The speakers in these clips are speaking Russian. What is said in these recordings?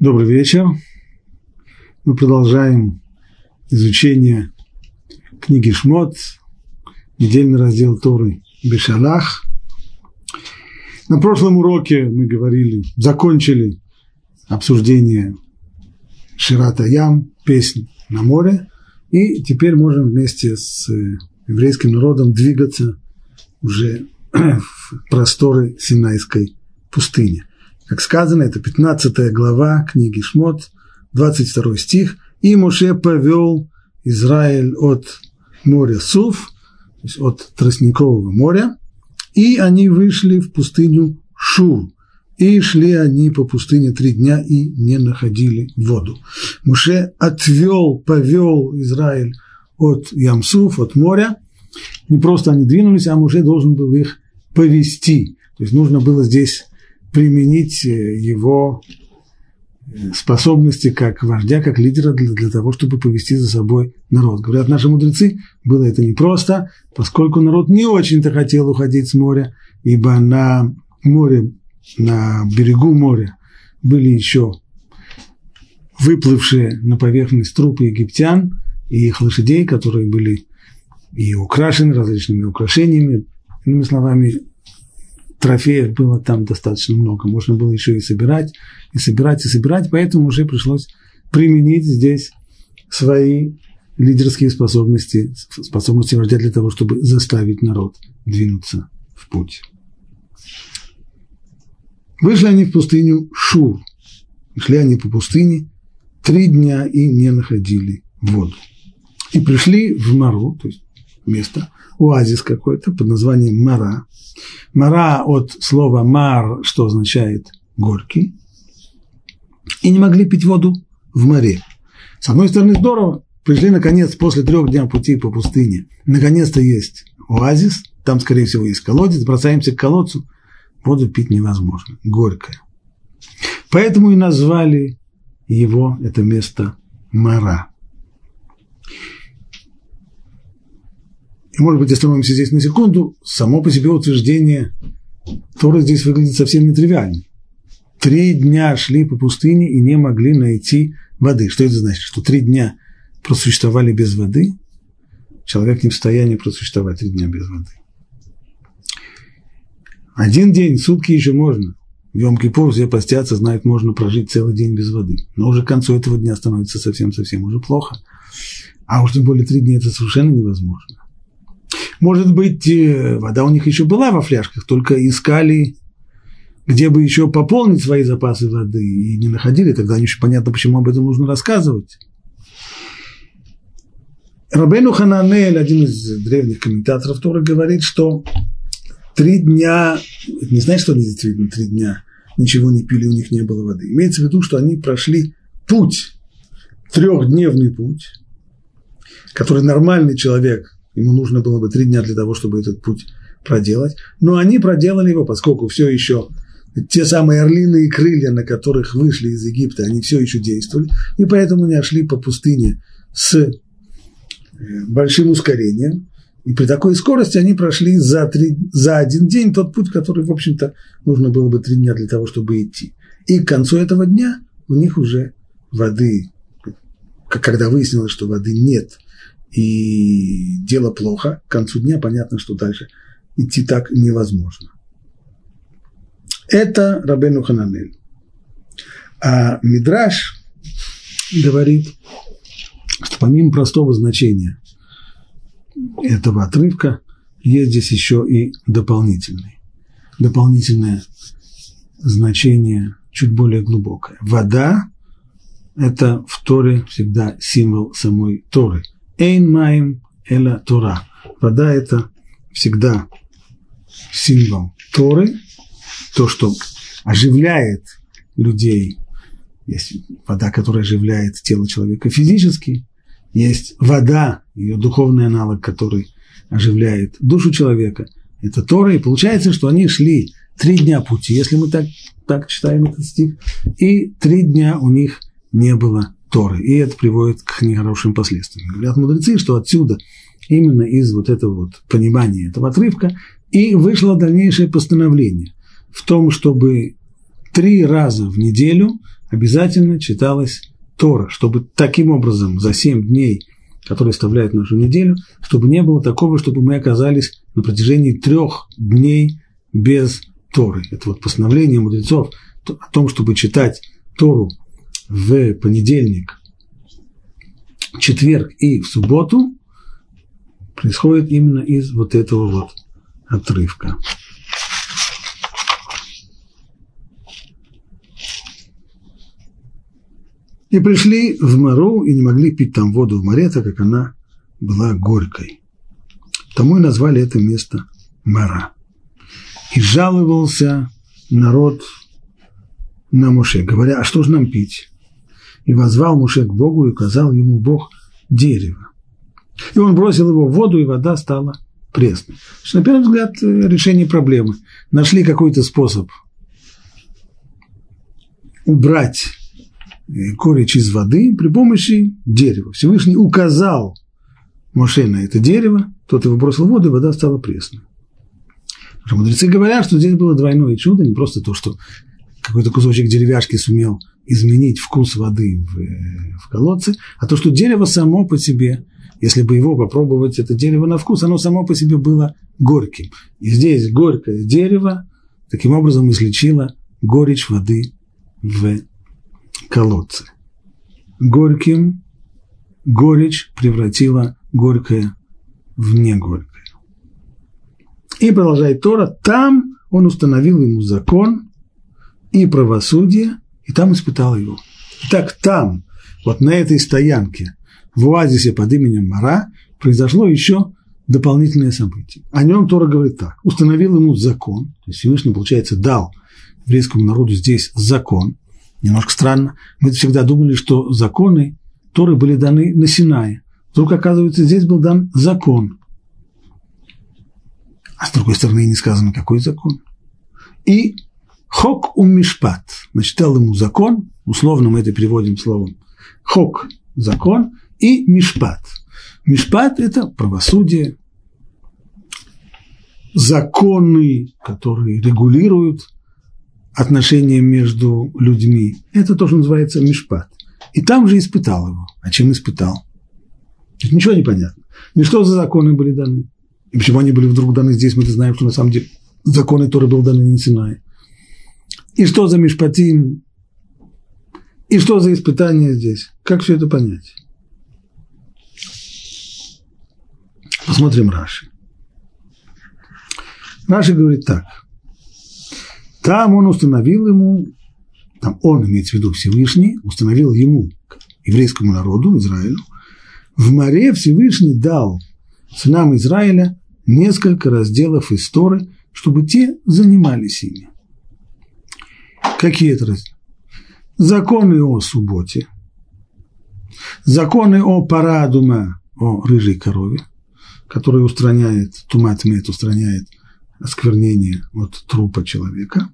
Добрый вечер. Мы продолжаем изучение книги Шмот, недельный раздел Торы Бешалах. На прошлом уроке мы говорили, закончили обсуждение Ширата Ям, песнь на море, и теперь можем вместе с еврейским народом двигаться уже в просторы Синайской пустыни. Как сказано, это 15 глава книги Шмот, 22 стих. «И Моше повел Израиль от моря Суф, то есть от Тростникового моря, и они вышли в пустыню Шур, и шли они по пустыне три дня и не находили воду. Муше отвел, повел Израиль от Ямсуф, от моря. Не просто они двинулись, а Муше должен был их повести. То есть нужно было здесь применить э, его э, способности как вождя, как лидера для, для того, чтобы повести за собой народ. Говорят наши мудрецы, было это непросто, поскольку народ не очень-то хотел уходить с моря, ибо на море, на берегу моря были еще выплывшие на поверхность трупы египтян и их лошадей, которые были и украшены различными украшениями, иными словами, трофеев было там достаточно много. Можно было еще и собирать, и собирать, и собирать. Поэтому уже пришлось применить здесь свои лидерские способности, способности вождя для того, чтобы заставить народ двинуться в путь. Вышли они в пустыню Шур. Шли они по пустыне три дня и не находили воду. И пришли в Мару, то есть место, оазис какой-то под названием Мара. Мара от слова мар, что означает горький. И не могли пить воду в море. С одной стороны, здорово. Пришли, наконец, после трех дней пути по пустыне. Наконец-то есть оазис. Там, скорее всего, есть колодец. Бросаемся к колодцу. Воду пить невозможно. Горькая. Поэтому и назвали его, это место, Мара. И, может быть, остановимся здесь на секунду. Само по себе утверждение Тора здесь выглядит совсем нетривиально. Три дня шли по пустыне и не могли найти воды. Что это значит? Что три дня просуществовали без воды? Человек не в состоянии просуществовать три дня без воды. Один день, сутки еще можно. В Йом-Кипур все постятся, знают, можно прожить целый день без воды. Но уже к концу этого дня становится совсем-совсем уже плохо. А уж тем более три дня это совершенно невозможно. Может быть, э, вода у них еще была во фляжках, только искали, где бы еще пополнить свои запасы воды, и не находили, тогда не очень понятно, почему об этом нужно рассказывать. Рабену Хананель, один из древних комментаторов Торы, говорит, что три дня, не знаешь, что они действительно три дня ничего не пили, у них не было воды. Имеется в виду, что они прошли путь, трехдневный путь, который нормальный человек Ему нужно было бы три дня для того, чтобы этот путь проделать. Но они проделали его, поскольку все еще те самые орлиные крылья, на которых вышли из Египта, они все еще действовали, и поэтому они шли по пустыне с э, большим ускорением. И при такой скорости они прошли за, три, за один день тот путь, который, в общем-то, нужно было бы три дня для того, чтобы идти. И к концу этого дня у них уже воды, когда выяснилось, что воды нет и дело плохо, к концу дня понятно, что дальше идти так невозможно. Это Рабену Хананель. А Мидраш говорит, что помимо простого значения этого отрывка, есть здесь еще и дополнительный. Дополнительное значение чуть более глубокое. Вода – это в Торе всегда символ самой Торы – Эйн маем эла Тора. Вода – это всегда символ Торы, то, что оживляет людей. Есть вода, которая оживляет тело человека физически, есть вода, ее духовный аналог, который оживляет душу человека. Это Тора, и получается, что они шли три дня пути, если мы так, так читаем этот стих, и три дня у них не было Торы. И это приводит к нехорошим последствиям. Говорят мудрецы, что отсюда, именно из вот этого вот понимания этого отрывка, и вышло дальнейшее постановление в том, чтобы три раза в неделю обязательно читалась Тора, чтобы таким образом за семь дней, которые составляют нашу неделю, чтобы не было такого, чтобы мы оказались на протяжении трех дней без Торы. Это вот постановление мудрецов о том, чтобы читать Тору в понедельник, четверг и в субботу, происходит именно из вот этого вот отрывка. И пришли в Мару и не могли пить там воду в море, так как она была горькой. Тому и назвали это место Мара. И жаловался народ на Муше, говоря, а что же нам пить? И возвал Муше к Богу и указал ему Бог дерево. И он бросил его в воду, и вода стала пресной. Что, на первый взгляд, решение проблемы. Нашли какой-то способ убрать корич из воды при помощи дерева. Всевышний указал Моше на это дерево, тот его бросил в воду, и вода стала пресной. Мудрецы говорят, что здесь было двойное чудо, не просто то, что какой-то кусочек деревяшки сумел изменить вкус воды в, в колодце, а то, что дерево само по себе, если бы его попробовать, это дерево на вкус, оно само по себе было горьким. И здесь горькое дерево таким образом излечило горечь воды в колодце. Горьким горечь превратила горькое в негорькое. И продолжает Тора, там он установил ему закон и правосудие, и там испытал его. Так там, вот на этой стоянке, в оазисе под именем Мара, произошло еще дополнительное событие. О нем Тора говорит так. Установил ему закон, то есть Всевышний, получается, дал еврейскому народу здесь закон, Немножко странно. Мы всегда думали, что законы Торы были даны на Синае. Вдруг, оказывается, здесь был дан закон. А с другой стороны, не сказано, какой закон. И хок ум мишпат. Значит, дал ему закон, условно мы это переводим словом хок – закон, и мишпат. Мишпат – это правосудие, законы, которые регулируют отношения между людьми. Это тоже называется мишпат. И там же испытал его. А чем испытал? Это ничего не понятно. Ни что за законы были даны. И почему они были вдруг даны здесь, мы знаем, что на самом деле законы, которые были даны не Синай. И что за мишпатим? И что за испытание здесь? Как все это понять? Посмотрим Раши. Раши говорит так – там он установил ему, там он, имеется в виду Всевышний, установил ему, еврейскому народу, Израилю, в море Всевышний дал сынам Израиля несколько разделов истории, чтобы те занимались ими. Какие разделы? Законы о субботе, законы о парадума, о рыжей корове, который устраняет, тумат мет устраняет осквернение от трупа человека,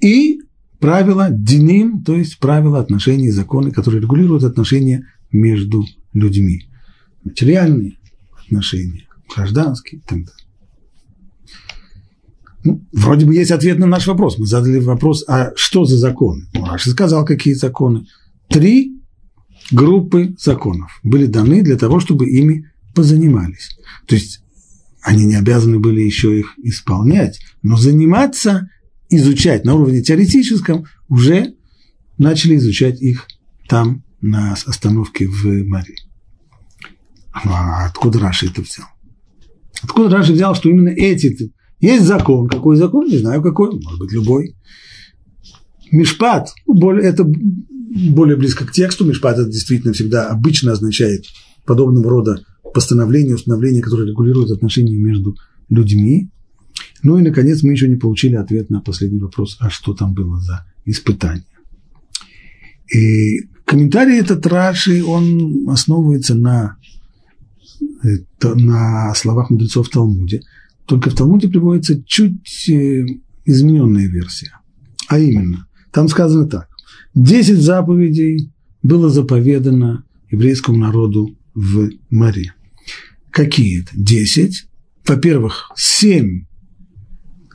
и правила диним, то есть правила отношений, законы, которые регулируют отношения между людьми. Материальные отношения, гражданские и так далее. Ну, вроде бы есть ответ на наш вопрос. Мы задали вопрос, а что за законы? Раши сказал, какие законы. Три группы законов были даны для того, чтобы ими позанимались. То есть они не обязаны были еще их исполнять, но заниматься изучать на уровне теоретическом, уже начали изучать их там, на остановке в Мари. Ну, а откуда Раши это взял? Откуда Раши взял, что именно эти... Есть закон. Какой закон? Не знаю какой. Может быть, любой. Мишпат. Это более близко к тексту. Мишпат это действительно всегда обычно означает подобного рода постановление, установление, которое регулирует отношения между людьми. Ну и, наконец, мы еще не получили ответ на последний вопрос, а что там было за испытание. И комментарий этот Раши, он основывается на, на словах мудрецов в Талмуде. Только в Талмуде приводится чуть э, измененная версия. А именно, там сказано так. Десять заповедей было заповедано еврейскому народу в море. Какие это? Десять. Во-первых, семь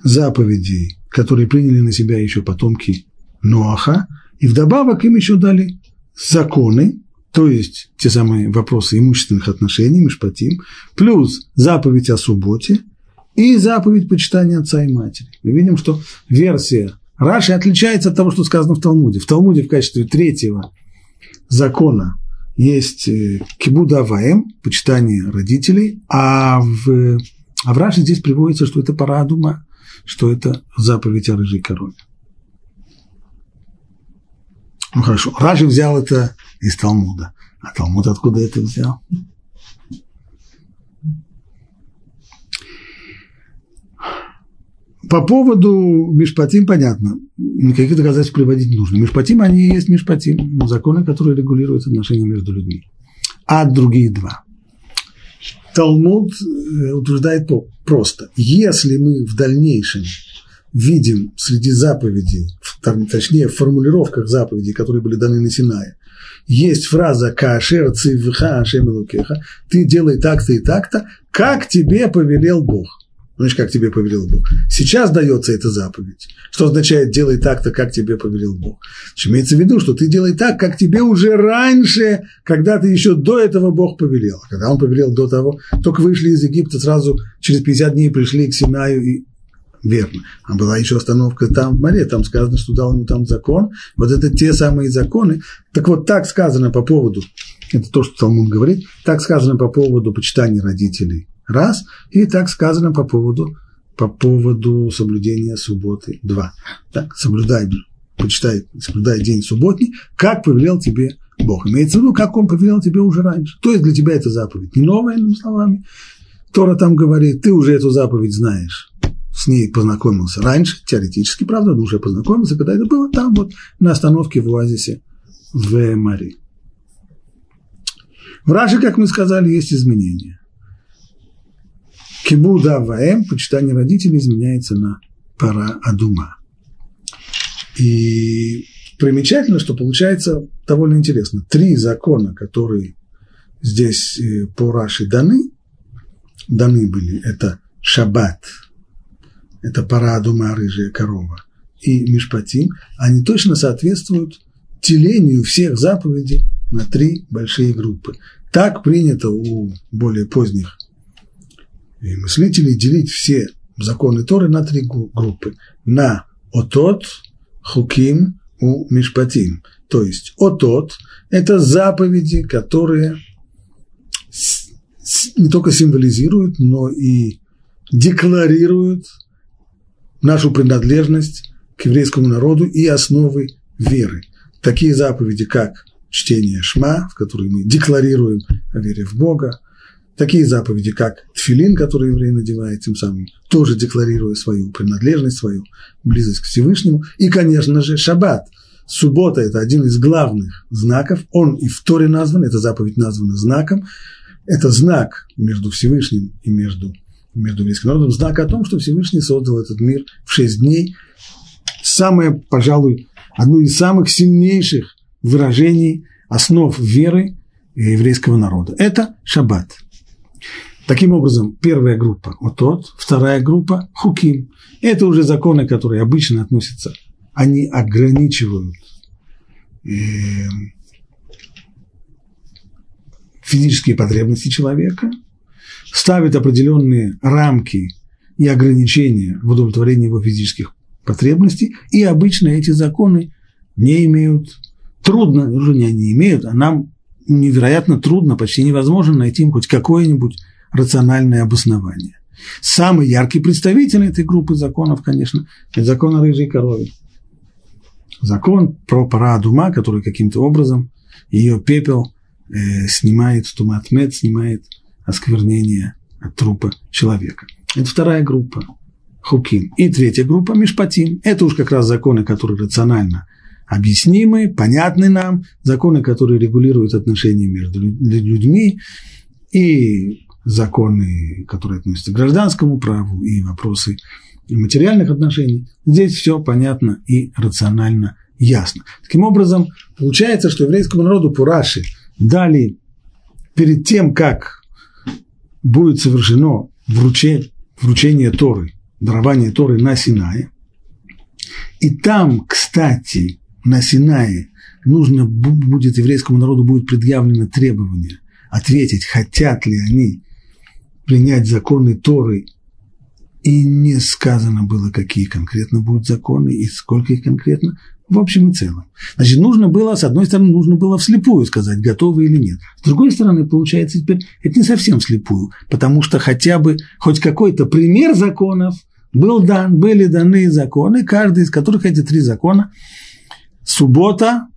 заповедей, которые приняли на себя еще потомки Ноаха, и вдобавок им еще дали законы, то есть те самые вопросы имущественных отношений, Мишпатим, плюс заповедь о субботе и заповедь почитания отца и матери. Мы видим, что версия Раши отличается от того, что сказано в Талмуде. В Талмуде в качестве третьего закона есть э, кибуда аваем, почитание родителей, а в, а в Раши здесь приводится, что это пара дума, что это заповедь о рыжей корове. Ну хорошо, Раши взял это из Талмуда. А Талмуд откуда это взял? По поводу Мишпатим понятно. Никаких доказательств приводить не нужно. Мишпатим, они и есть Мишпатим. Законы, которые регулируют отношения между людьми. А другие два. Талмуд э, утверждает просто. Если мы в дальнейшем видим среди заповедей, точнее в формулировках заповедей, которые были даны на Синае, есть фраза «Каашер цивха ашем ты делай так-то и так-то, как тебе повелел Бог. Знаешь, как тебе повелел Бог. Сейчас дается эта заповедь. Что означает «делай так-то, как тебе повелел Бог». Значит, имеется в виду, что ты делай так, как тебе уже раньше, когда ты еще до этого Бог повелел. А когда Он повелел до того, только вышли из Египта, сразу через 50 дней пришли к Синаю и верно. А была еще остановка там в море, там сказано, что дал ему там закон. Вот это те самые законы. Так вот, так сказано по поводу, это то, что Талмуд говорит, так сказано по поводу почитания родителей, раз, и так сказано по поводу, по поводу соблюдения субботы, два. Так, соблюдай, почитай, соблюдай день субботний, как повелел тебе Бог. Имеется в виду, как он повелел тебе уже раньше. То есть для тебя это заповедь не новая, иными словами. Тора там говорит, ты уже эту заповедь знаешь с ней познакомился раньше, теоретически, правда, но уже познакомился, когда это было там, вот на остановке в оазисе в Мари. В Раше, как мы сказали, есть изменения. Кибуда ваэм, почитание родителей, изменяется на пара адума. И примечательно, что получается довольно интересно. Три закона, которые здесь э, по Раши даны, даны были, это шаббат – это парадума рыжая корова, и мишпатим, они точно соответствуют делению всех заповедей на три большие группы. Так принято у более поздних мыслителей делить все законы Торы на три группы. На отот, хуким, у мишпатим. То есть отот – это заповеди, которые не только символизируют, но и декларируют нашу принадлежность к еврейскому народу и основы веры. Такие заповеди, как чтение Шма, в которой мы декларируем о вере в Бога, такие заповеди, как Тфилин, который еврей надевает, тем самым тоже декларируя свою принадлежность, свою близость к Всевышнему, и, конечно же, Шаббат. Суббота – это один из главных знаков, он и в Торе назван, эта заповедь названа знаком, это знак между Всевышним и между между еврейским народом, знак о том, что Всевышний создал этот мир в шесть дней. Самое, пожалуй, одно из самых сильнейших выражений основ веры еврейского народа. Это шаббат. Таким образом, первая группа – отот, вторая группа – хуким. Это уже законы, которые обычно относятся, они ограничивают э, физические потребности человека – ставит определенные рамки и ограничения в удовлетворении его физических потребностей, и обычно эти законы не имеют, трудно, уже не они имеют, а нам невероятно трудно, почти невозможно найти им хоть какое-нибудь рациональное обоснование. Самый яркий представитель этой группы законов, конечно, это закон о рыжей корове. Закон про парадума, который каким-то образом ее пепел э, снимает, туматмет снимает осквернения от трупа человека. Это вторая группа – хуким. И третья группа – мишпатим. Это уж как раз законы, которые рационально объяснимы, понятны нам, законы, которые регулируют отношения между людьми, и законы, которые относятся к гражданскому праву, и вопросы материальных отношений. Здесь все понятно и рационально ясно. Таким образом, получается, что еврейскому народу Пураши дали перед тем, как будет совершено вручение, вручение Торы, дарование Торы на Синае, И там, кстати, на Синае нужно будет, еврейскому народу будет предъявлено требование ответить, хотят ли они принять законы Торы, и не сказано было, какие конкретно будут законы и сколько их конкретно, в общем и целом. Значит, нужно было, с одной стороны, нужно было вслепую сказать, готовы или нет. С другой стороны, получается теперь, это не совсем вслепую, потому что хотя бы хоть какой-то пример законов был дан, были даны законы, каждый из которых эти три закона – суббота,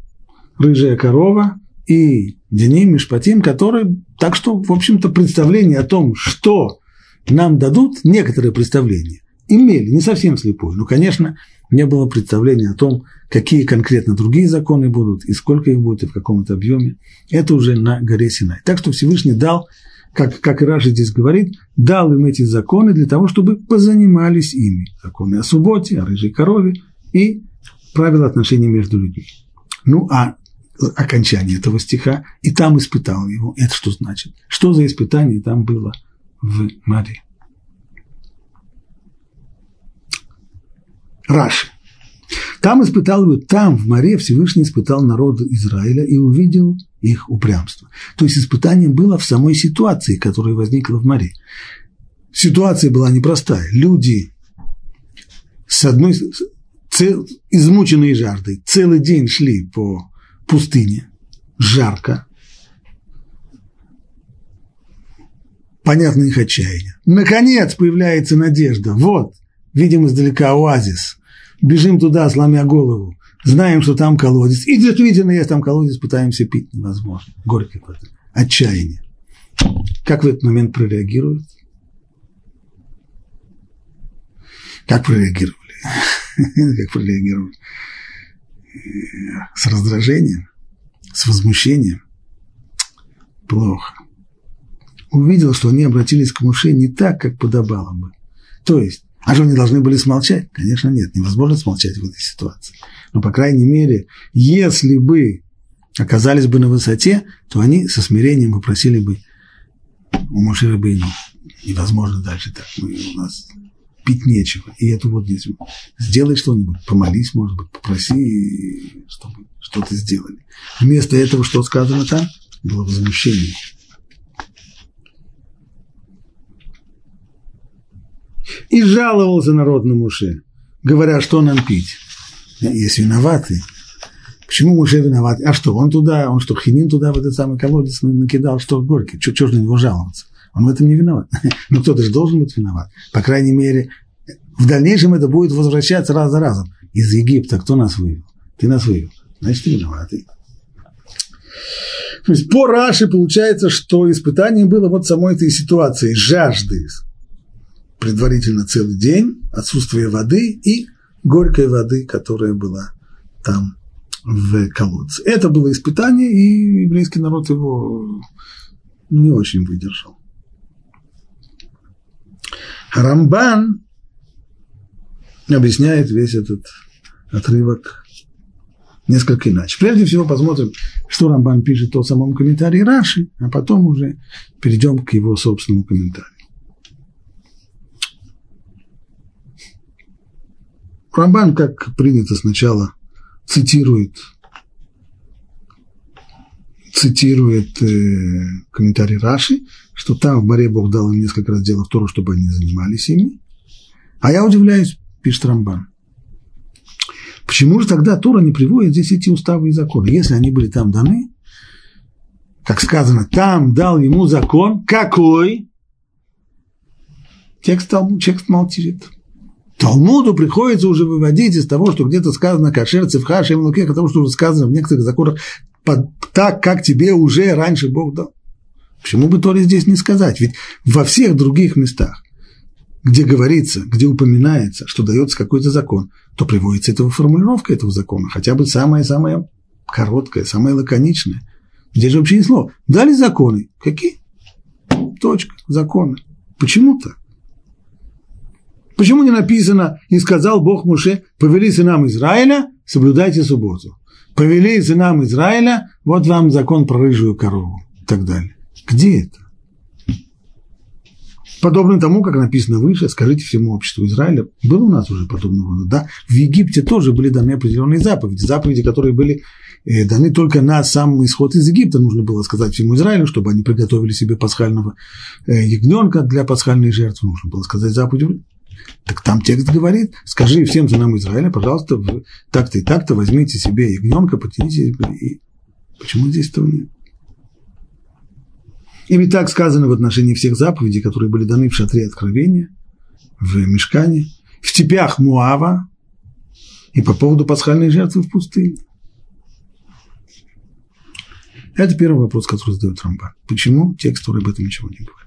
рыжая корова и Деним Мишпатим, которые, так что, в общем-то, представление о том, что нам дадут, некоторые представления, имели, не совсем слепую, но, конечно, не было представления о том, какие конкретно другие законы будут, и сколько их будет, и в каком-то объеме. Это уже на горе Синай. Так что Всевышний дал, как, как и Раши здесь говорит, дал им эти законы для того, чтобы позанимались ими. Законы о субботе, о рыжей корове и правила отношений между людьми. Ну, а окончание этого стиха, и там испытал его. Это что значит? Что за испытание там было в море? Раши. Там испытал его, там в море Всевышний испытал народ Израиля и увидел их упрямство. То есть испытание было в самой ситуации, которая возникла в море. Ситуация была непростая. Люди с одной цел, измученные жаждой целый день шли по пустыне, жарко, понятно их отчаяние. Наконец появляется надежда. Вот, видим издалека оазис. Бежим туда, сломя голову. Знаем, что там колодец. И действительно есть там колодец, пытаемся пить. Невозможно. Горькое это. Отчаяние. Как в этот момент прореагируют? Как прореагировали? Как прореагировали? С раздражением, с возмущением. Плохо. Увидел, что они обратились к Муше не так, как подобало бы. То есть, а что они должны были смолчать? Конечно, нет, невозможно смолчать в этой ситуации. Но, по крайней мере, если бы оказались бы на высоте, то они со смирением попросили бы у Мушера бы невозможно дальше так. Мы, у нас пить нечего. И это вот здесь сделай что-нибудь, помолись, может быть, попроси, чтобы что-то сделали. Вместо этого, что сказано там, было возмущение. И жаловался народ на Муше, говоря, что нам пить. Есть виноватый. Почему Муше виноват? А что, он туда, он что, хинин туда в этот самый колодец накидал, что горький? Что же на него жаловаться? Он в этом не виноват. Но кто-то же должен быть виноват. По крайней мере, в дальнейшем это будет возвращаться раз за разом. Из Египта кто нас вывел? Ты нас вывел. Значит, ты виноватый. То есть по Раши получается, что испытанием было вот самой этой ситуации жажды предварительно целый день, отсутствие воды и горькой воды, которая была там в колодце. Это было испытание, и еврейский народ его не очень выдержал. Рамбан объясняет весь этот отрывок несколько иначе. Прежде всего посмотрим, что Рамбан пишет том самом комментарии Раши, а потом уже перейдем к его собственному комментарию. Рамбан, как принято сначала, цитирует, цитирует э, комментарий Раши, что там в море Бог дал им несколько разделов Тору, чтобы они занимались ими. А я удивляюсь, пишет Рамбан. Почему же тогда Тора не приводит здесь эти уставы и законы? Если они были там даны, как сказано, там дал ему закон, какой? Текст, текст молчит. Талмуду приходится уже выводить из того, что где-то сказано кашер, цевха, шем луке, того, что уже сказано в некоторых законах, так, как тебе уже раньше Бог дал. Почему бы Торе здесь не сказать? Ведь во всех других местах где говорится, где упоминается, что дается какой-то закон, то приводится эта формулировка этого закона, хотя бы самая-самая короткая, самая лаконичная. Здесь же вообще не слово. Дали законы. Какие? Точка. Законы. Почему так? Почему не написано, и сказал Бог Муше, повели сынам Израиля, соблюдайте субботу. Повели сынам Израиля, вот вам закон про рыжую корову и так далее. Где это? Подобно тому, как написано выше, скажите всему обществу Израиля, было у нас уже подобного рода, да? В Египте тоже были даны определенные заповеди, заповеди, которые были э, даны только на сам исход из Египта, нужно было сказать всему Израилю, чтобы они приготовили себе пасхального э, ягненка для пасхальной жертвы, нужно было сказать заповедь. Так там текст говорит, скажи всем сынам Израиля, пожалуйста, так-то и так-то возьмите себе ягненка, потяните. И... Почему здесь этого нет? И ведь так сказано в отношении всех заповедей, которые были даны в шатре откровения, в мешкане, в степях Муава и по поводу пасхальной жертвы в пустыне. Это первый вопрос, который задает Рамбан. Почему текст, который об этом ничего не говорит?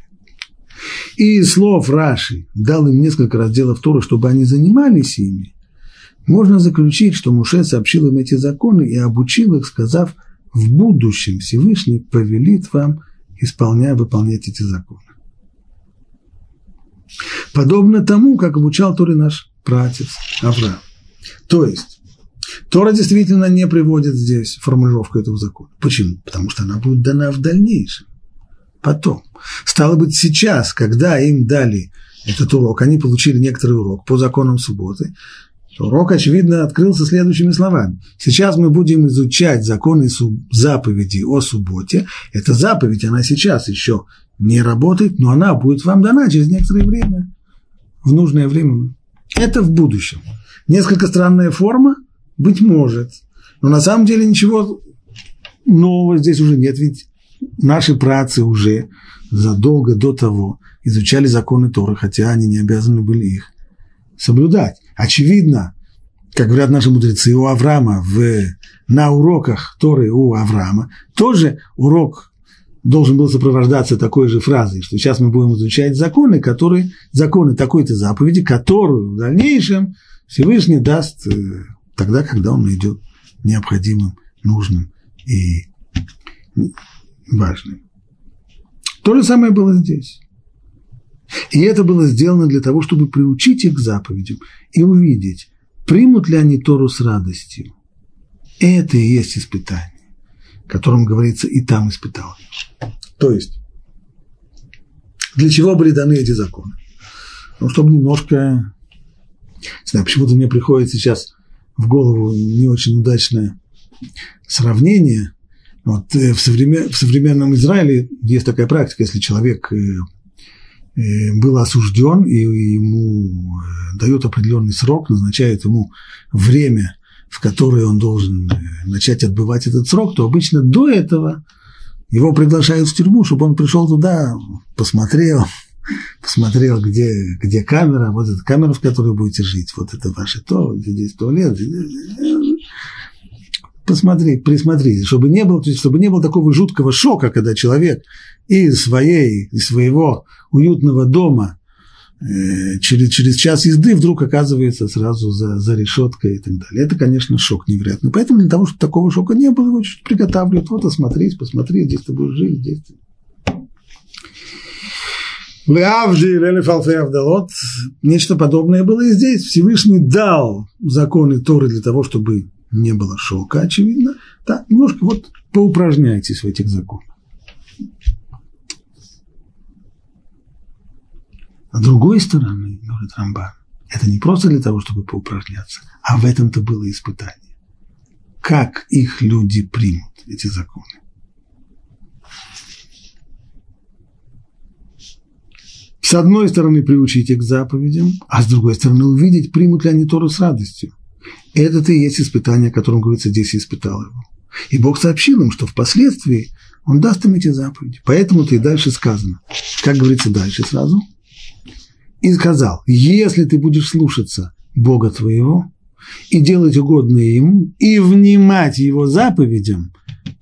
И слов Раши дал им несколько разделов Торы, чтобы они занимались ими, можно заключить, что Муше сообщил им эти законы и обучил их, сказав, в будущем Всевышний повелит вам – исполняя, выполнять эти законы. Подобно тому, как обучал Торе наш пратец Авраам. То есть, Тора действительно не приводит здесь формулировку этого закона. Почему? Потому что она будет дана в дальнейшем. Потом. Стало быть, сейчас, когда им дали этот урок, они получили некоторый урок по законам субботы, Урок, очевидно, открылся следующими словами. Сейчас мы будем изучать законы заповеди о субботе. Эта заповедь, она сейчас еще не работает, но она будет вам дана через некоторое время, в нужное время. Это в будущем. Несколько странная форма, быть может, но на самом деле ничего нового здесь уже нет, ведь наши працы уже задолго до того изучали законы Торы, хотя они не обязаны были их соблюдать. Очевидно, как говорят наши мудрецы, у Авраама в, на уроках Торы у Авраама тоже урок должен был сопровождаться такой же фразой, что сейчас мы будем изучать законы, которые, законы такой-то заповеди, которую в дальнейшем Всевышний даст э, тогда, когда он найдет необходимым, нужным и важным. То же самое было здесь. И это было сделано для того, чтобы приучить их к заповедям и увидеть, примут ли они Тору с радостью. Это и есть испытание, которым говорится «и там испытал». То есть, для чего были даны эти законы? Ну, чтобы немножко, не знаю, почему-то мне приходит сейчас в голову не очень удачное сравнение. Вот, э, в, современ, в современном Израиле есть такая практика, если человек э, Э, был осужден, и ему дают определенный срок, назначают ему время, в которое он должен начать отбывать этот срок, то обычно до этого его приглашают в тюрьму, чтобы он пришел туда, посмотрел, посмотрел, где, где камера, вот эта камера, в которой будете жить, вот это ваше то, здесь туалет, посмотреть, присмотреть, чтобы не было, чтобы не было такого жуткого шока, когда человек из своей, из своего уютного дома э, через, через час езды вдруг оказывается сразу за, за решеткой и так далее. Это, конечно, шок невероятный. Поэтому для того, чтобы такого шока не было, его чуть приготавливают. Вот, осмотреть, посмотреть, здесь ты будешь жить, здесь ты... Нечто подобное было и здесь. Всевышний дал законы Торы для того, чтобы не было шока, очевидно. Да, немножко вот поупражняйтесь в этих законах. С другой стороны, говорит Рамбан, это не просто для того, чтобы поупражняться, а в этом-то было испытание. Как их люди примут, эти законы. С одной стороны, приучить их к заповедям, а с другой стороны, увидеть, примут ли они Тору с радостью. Это-то и есть испытание, о котором говорится, здесь испытал его. И Бог сообщил им, что впоследствии Он даст им эти заповеди. Поэтому-то и дальше сказано. Как говорится дальше сразу? И сказал, если ты будешь слушаться Бога твоего и делать угодное Ему, и внимать Его заповедям,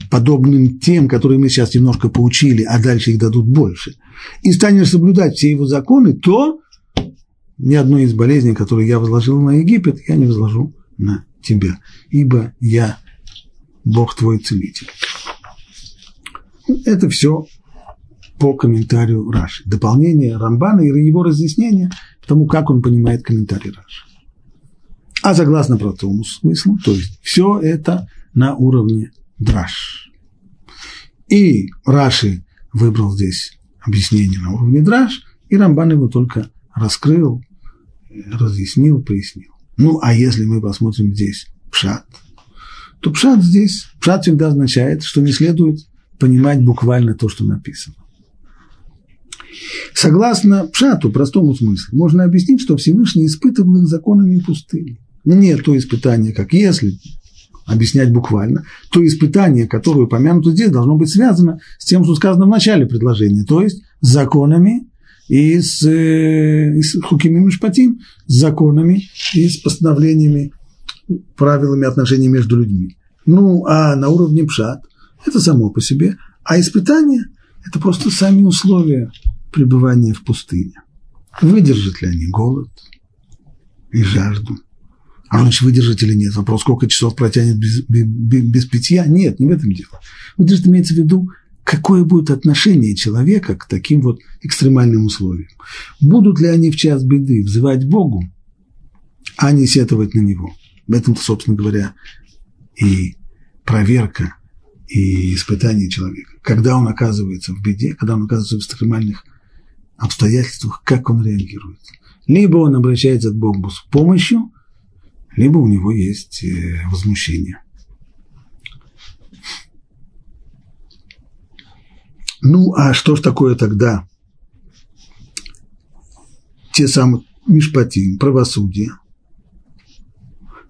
подобным тем, которые мы сейчас немножко поучили, а дальше их дадут больше, и станешь соблюдать все Его законы, то ни одной из болезней, которые я возложил на Египет, я не возложу на тебя, ибо я Бог твой целитель. Это все по комментарию Раши. Дополнение Рамбана и его разъяснение тому, как он понимает комментарий Раши. А согласно простому смыслу, то есть все это на уровне драж. И Раши выбрал здесь объяснение на уровне драж, И Рамбан его только раскрыл, разъяснил, пояснил. Ну, а если мы посмотрим здесь пшат, то пшат здесь, пшат всегда означает, что не следует понимать буквально то, что написано. Согласно пшату, простому смыслу, можно объяснить, что Всевышний испытывал их законами пустыни. Нет то испытание, как если объяснять буквально, то испытание, которое упомянуто здесь, должно быть связано с тем, что сказано в начале предложения, то есть законами и с, э, и с хукими мишпатим, с законами и с постановлениями, правилами отношений между людьми. Ну, а на уровне пшат это само по себе, а испытание – это просто сами условия пребывания в пустыне. Выдержат ли они голод и жажду – а значит, выдержать или нет. Вопрос, сколько часов протянет без, без, без питья? Нет, не в этом дело. Выдержать имеется в виду, какое будет отношение человека к таким вот экстремальным условиям. Будут ли они в час беды взывать Богу, а не сетовать на Него? В этом-то, собственно говоря, и проверка, и испытание человека. Когда он оказывается в беде, когда он оказывается в экстремальных обстоятельствах, как он реагирует. Либо он обращается к Богу с помощью, либо у него есть э, возмущение. Ну, а что ж такое тогда те самые мишпатим, правосудие?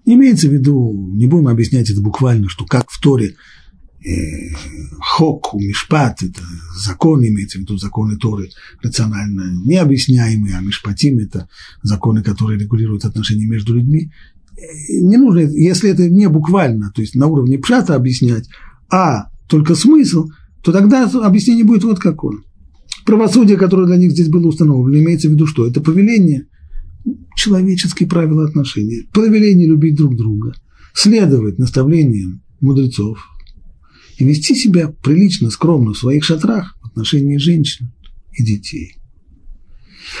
имеется в виду, не будем объяснять это буквально, что как в Торе э, хок, мишпат, это закон, имеется в виду законы Торы рационально необъясняемые, а мишпатим – это законы, которые регулируют отношения между людьми не нужно, если это не буквально, то есть на уровне пшата объяснять, а только смысл, то тогда объяснение будет вот какое. Правосудие, которое для них здесь было установлено, имеется в виду что? Это повеление, человеческие правила отношений, повеление любить друг друга, следовать наставлениям мудрецов и вести себя прилично, скромно в своих шатрах в отношении женщин и детей.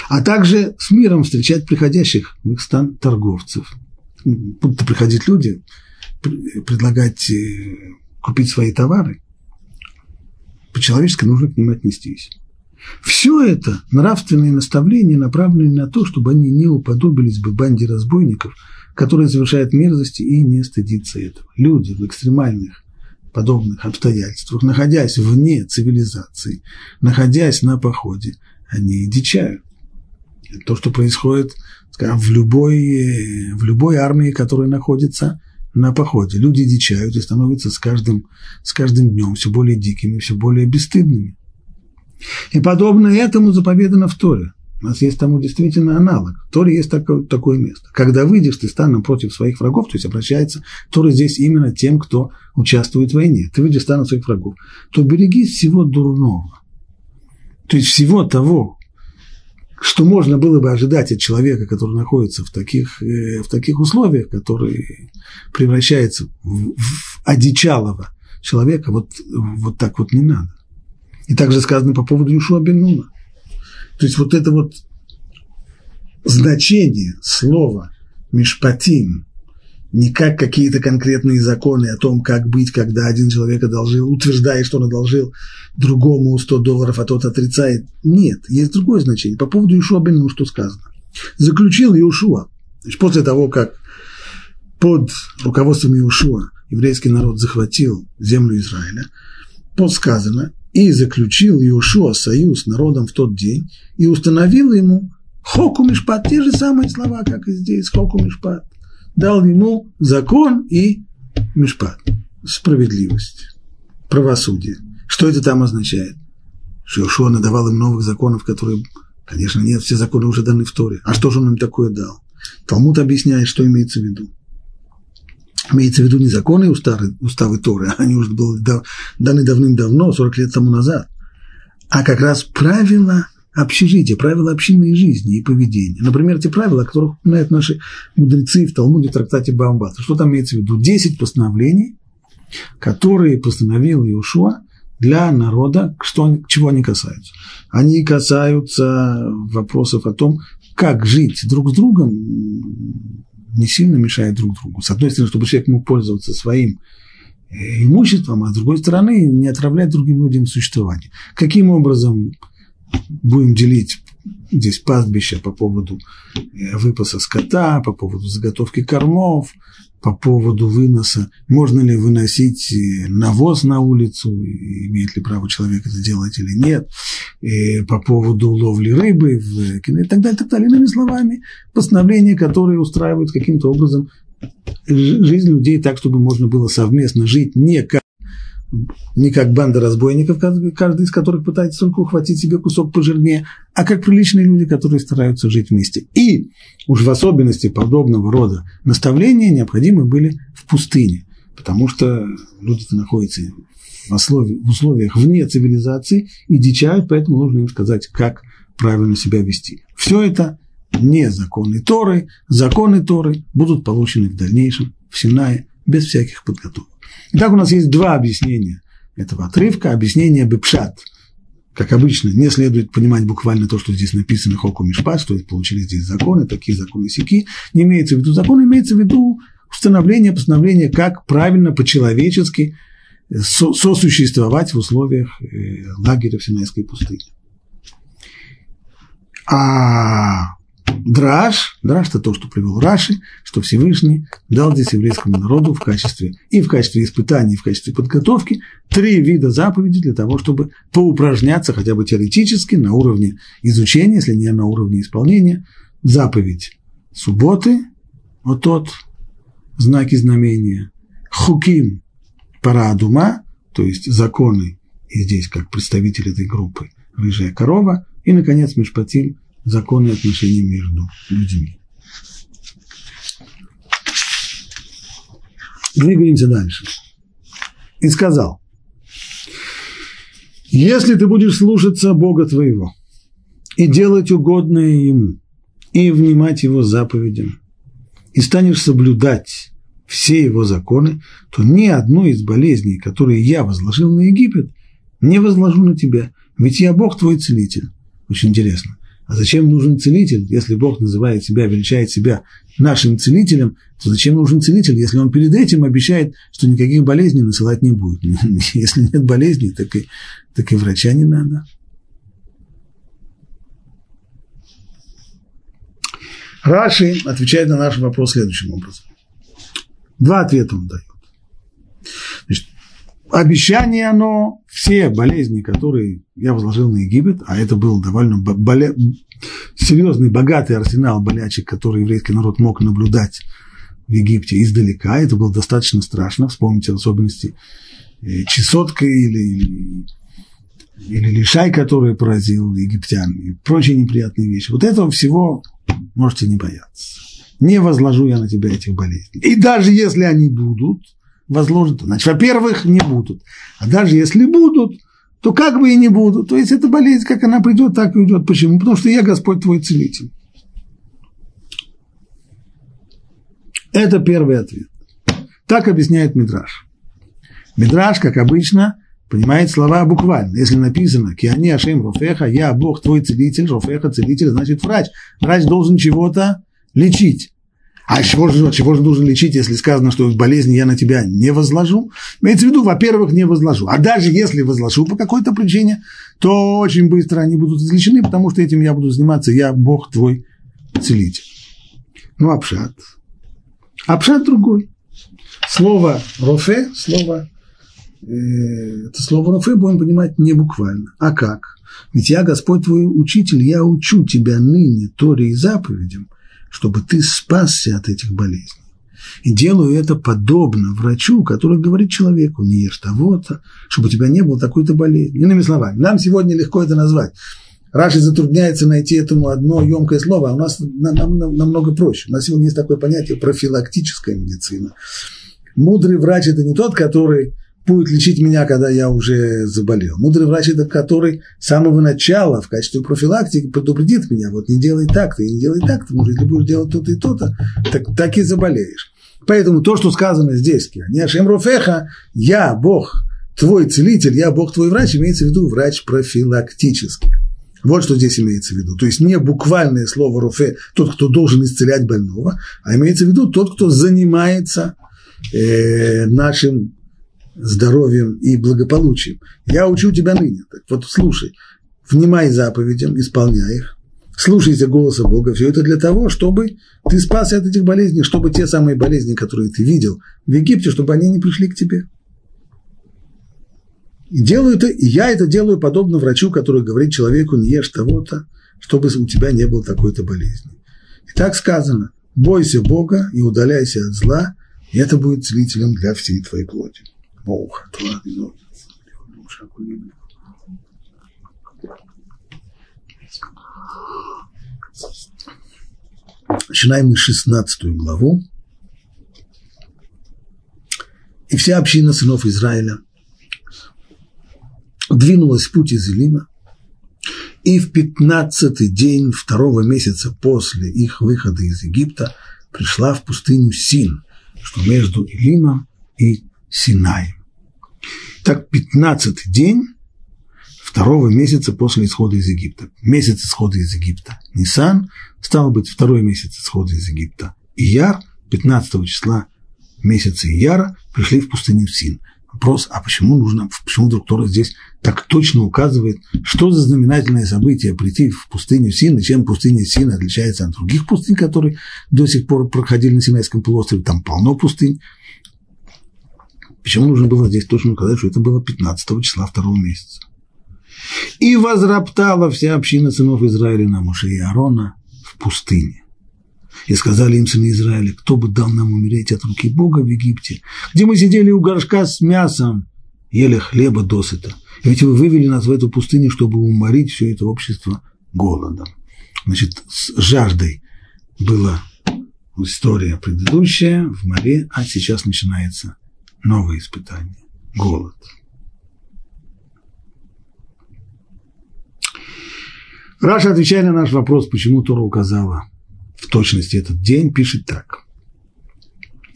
А также с миром встречать приходящих в их стан торговцев – будут приходить люди, предлагать э, купить свои товары, по-человечески нужно к ним отнестись. Все это нравственные наставления, направленные на то, чтобы они не уподобились бы банде разбойников, которые совершают мерзости и не стыдятся этого. Люди в экстремальных подобных обстоятельствах, находясь вне цивилизации, находясь на походе, они дичают. То, что происходит скажем, в любой, в любой армии, которая находится на походе. Люди дичают и становятся с каждым, с каждым днем все более дикими, все более бесстыдными. И подобно этому заповедано в Торе. У нас есть тому действительно аналог. В Торе есть такое, такое место. Когда выйдешь ты станом против своих врагов, то есть обращается Тора здесь именно тем, кто участвует в войне. Ты выйдешь станом своих врагов, то береги всего дурного. То есть всего того, что можно было бы ожидать от человека, который находится в таких, э, в таких условиях, который превращается в, в одичалого человека, вот, вот так вот не надо. И также сказано по поводу Юшуа Бенуна. То есть вот это вот значение слова «мишпатим», не как какие-то конкретные законы о том, как быть, когда один человек одолжил, утверждает, что он одолжил другому 100 долларов, а тот отрицает. Нет, есть другое значение. По поводу Иешуа Бену, что сказано. Заключил Иешуа. Значит, после того, как под руководством Иешуа еврейский народ захватил землю Израиля, подсказано, и заключил Иешуа союз с народом в тот день, и установил ему Хоку Мишпат, те же самые слова, как и здесь, Хоку Мишпат дал ему закон и мишпат, справедливость, правосудие. Что это там означает? Что Иошуа надавал им новых законов, которые, конечно, нет, все законы уже даны в Торе. А что же он им такое дал? Талмуд объясняет, что имеется в виду. Имеется в виду не законы уставы, уставы Торы, они уже были даны давным-давно, 40 лет тому назад, а как раз правила общежития, правила общинной жизни и поведения. Например, те правила, о которых упоминают наши мудрецы в Талмуде в трактате Баамбата. Что там имеется в виду? Десять постановлений, которые постановил Иешуа для народа, что, чего они касаются. Они касаются вопросов о том, как жить друг с другом, не сильно мешая друг другу. С одной стороны, чтобы человек мог пользоваться своим имуществом, а с другой стороны, не отравлять другим людям существование. Каким образом будем делить здесь пастбища по поводу э, выпаса скота, по поводу заготовки кормов, по поводу выноса, можно ли выносить э, навоз на улицу, имеет ли право человек это делать или нет, и по поводу ловли рыбы в кино и так далее, так далее. Иными словами, постановления, которые устраивают каким-то образом жизнь людей так, чтобы можно было совместно жить не как не как банда разбойников, каждый из которых пытается только ухватить себе кусок пожирнее, а как приличные люди, которые стараются жить вместе. И уж в особенности подобного рода наставления необходимы были в пустыне, потому что люди находятся в условиях, в условиях вне цивилизации и дичают, поэтому нужно им сказать, как правильно себя вести. Все это не законы Торы, законы Торы будут получены в дальнейшем в Синае без всяких подготовок. Итак, у нас есть два объяснения этого отрывка. Объяснение Бепшат. Как обычно, не следует понимать буквально то, что здесь написано Хоку Мишпат, что получили здесь законы, такие законы сики. Не имеется в виду закон, имеется в виду установление, постановление, как правильно по-человечески сосуществовать в условиях э, лагеря в Синайской пустыне. А драж, драж это то, что привел Раши, что Всевышний дал здесь еврейскому народу в качестве, и в качестве испытаний, и в качестве подготовки три вида заповедей для того, чтобы поупражняться хотя бы теоретически на уровне изучения, если не на уровне исполнения, заповедь субботы, вот тот знаки знамения, хуким парадума, то есть законы, и здесь как представитель этой группы, рыжая корова, и, наконец, Мишпатим, законы отношений между людьми. Двигаемся дальше. И сказал, если ты будешь слушаться Бога твоего и делать угодное Ему, и внимать Его заповедям, и станешь соблюдать все Его законы, то ни одной из болезней, которые я возложил на Египет, не возложу на тебя, ведь я Бог твой целитель. Очень интересно. А зачем нужен целитель, если Бог называет себя, величает себя нашим целителем, то зачем нужен целитель, если он перед этим обещает, что никаких болезней насылать не будет? Если нет болезней, так и, так и врача не надо. Раши отвечает на наш вопрос следующим образом. Два ответа он дает. Значит, обещание оно, все болезни, которые я возложил на Египет, а это был довольно боле... серьезный, богатый арсенал болячек, который еврейский народ мог наблюдать в Египте издалека, это было достаточно страшно, вспомните особенности э, чесотка или, или, лишай, который поразил египтян, и прочие неприятные вещи. Вот этого всего можете не бояться. Не возложу я на тебя этих болезней. И даже если они будут, возложены, значит, во-первых, не будут. А даже если будут, то как бы и не будут. То есть эта болезнь, как она придет, так и уйдет. Почему? Потому что я Господь твой целитель. Это первый ответ. Так объясняет Мидраш. Мидраш, как обычно, понимает слова буквально. Если написано «Киани Ашем Рофеха», «Я Бог твой целитель», Рофеха – целитель, значит врач. Врач должен чего-то лечить. А чего же, чего же должен лечить, если сказано, что болезни я на тебя не возложу? Имеется в виду, во-первых, не возложу. А даже если возложу по какой-то причине, то очень быстро они будут излечены, потому что этим я буду заниматься, я Бог твой целитель. Ну, апшат. Апшат другой. Слово рофе, слово, э, это слово рофе будем понимать не буквально. А как? Ведь я, Господь твой учитель, я учу тебя ныне Торе и заповедям – чтобы ты спасся от этих болезней. И делаю это подобно врачу, который говорит человеку, не ешь того-то, чтобы у тебя не было такой-то болезни. Иными словами, нам сегодня легко это назвать. Раши затрудняется найти этому одно емкое слово, а у нас нам, нам, намного проще. У нас сегодня есть такое понятие профилактическая медицина. Мудрый врач – это не тот, который будет лечить меня, когда я уже заболел. Мудрый врач – это который с самого начала в качестве профилактики предупредит меня, вот не делай так-то не делай так-то, что если будешь делать то-то и то-то, так, так и заболеешь. Поэтому то, что сказано здесь, не Ашем Руфеха, я Бог, твой целитель, я Бог, твой врач, имеется в виду врач профилактический. Вот что здесь имеется в виду. То есть не буквальное слово руфе, тот, кто должен исцелять больного, а имеется в виду тот, кто занимается э, нашим здоровьем и благополучием. Я учу тебя ныне. Так вот, слушай, внимай заповедям, исполняй их, слушайся голоса Бога. Все это для того, чтобы ты спасся от этих болезней, чтобы те самые болезни, которые ты видел в Египте, чтобы они не пришли к тебе. И делаю это, и я это делаю подобно врачу, который говорит человеку, не ешь того-то, чтобы у тебя не было такой-то болезни. И так сказано, бойся Бога и удаляйся от зла, и это будет целителем для всей твоей плоти. Начинаем мы 16 главу. И вся община сынов Израиля двинулась в путь из Илима, и в пятнадцатый день второго месяца после их выхода из Египта пришла в пустыню Син, что между Илимом и Синаем. Так, пятнадцатый день второго месяца после исхода из Египта. Месяц исхода из Египта Нисан, стало быть, второй месяц исхода из Египта Ияр, 15 числа месяца Ияра пришли в пустыню Син. Вопрос, а почему нужно, почему вдруг Тора здесь так точно указывает, что за знаменательное событие прийти в пустыню Син, и чем пустыня Син отличается от других пустынь, которые до сих пор проходили на Синайском полуострове, там полно пустынь. Почему нужно было здесь точно указать, что это было 15 числа второго месяца? И возроптала вся община сынов Израиля на Моше и Аарона в пустыне. И сказали им сыны Израиля, кто бы дал нам умереть от руки Бога в Египте, где мы сидели у горшка с мясом, ели хлеба досыта. Ведь вы вывели нас в эту пустыню, чтобы уморить все это общество голодом. Значит, с жаждой была история предыдущая в море, а сейчас начинается новое испытание – голод. Раша, отвечая на наш вопрос, почему Тора указала в точности этот день, пишет так.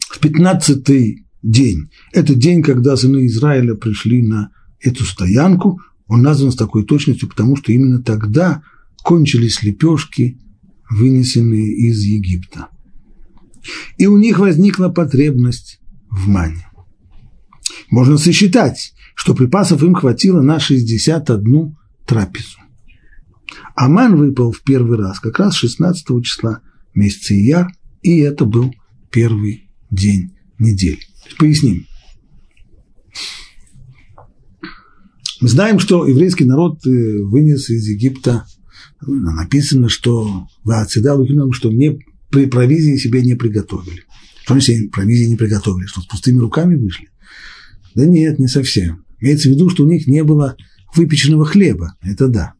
В пятнадцатый день, это день, когда сыны Израиля пришли на эту стоянку, он назван с такой точностью, потому что именно тогда кончились лепешки, вынесенные из Египта. И у них возникла потребность в мане. Можно сосчитать, что припасов им хватило на 61 трапезу. Аман выпал в первый раз, как раз 16 числа месяца Ияр, и это был первый день недели. Поясним. Мы знаем, что еврейский народ э, вынес из Египта, написано, что что не при провизии себе не приготовили. Что они себе провизии не приготовили? Что с пустыми руками вышли? Да нет, не совсем. Имеется в виду, что у них не было выпеченного хлеба. Это да.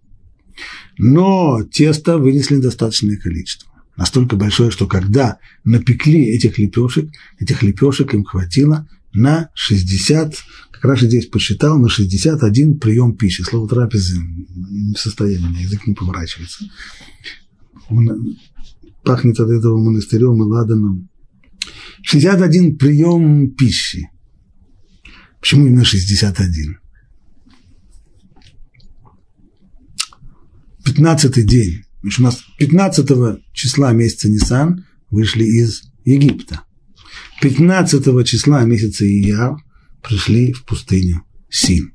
Но теста вынесли достаточное количество. Настолько большое, что когда напекли этих лепешек, этих лепешек им хватило на 60, как раз здесь посчитал, на 61 прием пищи. Слово трапезы в состоянии, язык не поворачивается. Пахнет от этого монастырем и ладаном. 61 прием пищи. Почему именно 61? 15 день, у нас 15 числа месяца Нисан вышли из Египта. 15 числа месяца Ияр пришли в пустыню Син.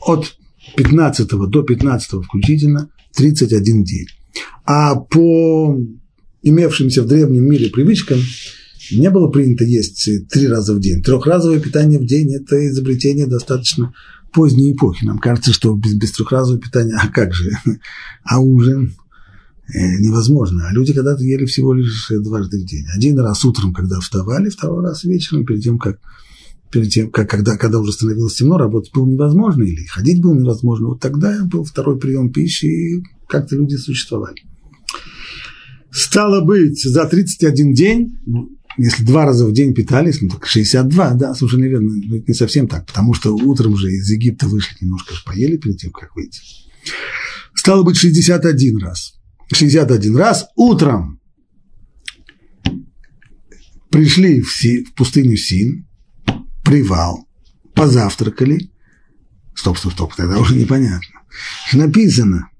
От 15 до 15 включительно 31 день. А по имевшимся в древнем мире привычкам не было принято есть три раза в день. Трехразовое питание в день – это изобретение достаточно поздней эпохи. Нам кажется, что без, без трехразового питания, а как же? А ужин э, невозможно. А люди когда-то ели всего лишь дважды в день. Один раз утром, когда вставали, второй раз вечером, перед тем, как перед тем, как, когда, когда уже становилось темно, работать было невозможно, или ходить было невозможно. Вот тогда был второй прием пищи, и как-то люди существовали. Стало быть, за 31 день если два раза в день питались, ну так 62, да, совершенно верно, но это не совсем так, потому что утром же из Египта вышли, немножко поели перед тем, как выйти. Стало быть 61 раз. 61 раз утром пришли в, Си, в пустыню Син, привал, позавтракали. Стоп, стоп, стоп, тогда уже непонятно. Написано,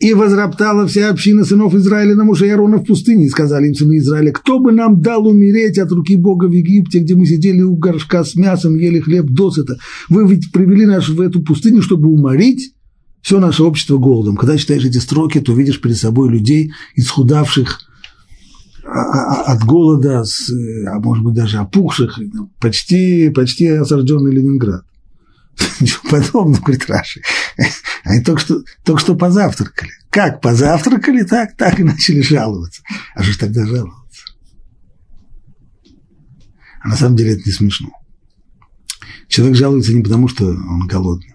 и возроптала вся община сынов Израиля на Муше и Арона в пустыне, и сказали им сыны Израиля, кто бы нам дал умереть от руки Бога в Египте, где мы сидели у горшка с мясом, ели хлеб досыта. Вы ведь привели нас в эту пустыню, чтобы уморить Все наше общество голодом. Когда читаешь эти строки, то видишь перед собой людей, исхудавших а, а, а, от голода, а может быть даже опухших, почти, почти осажденный Ленинград. Ничего подобного, говорит Раши. Они только что, только что позавтракали. Как позавтракали, так, так и начали жаловаться. А что тогда жаловаться? А на самом деле это не смешно. Человек жалуется не потому, что он голодный.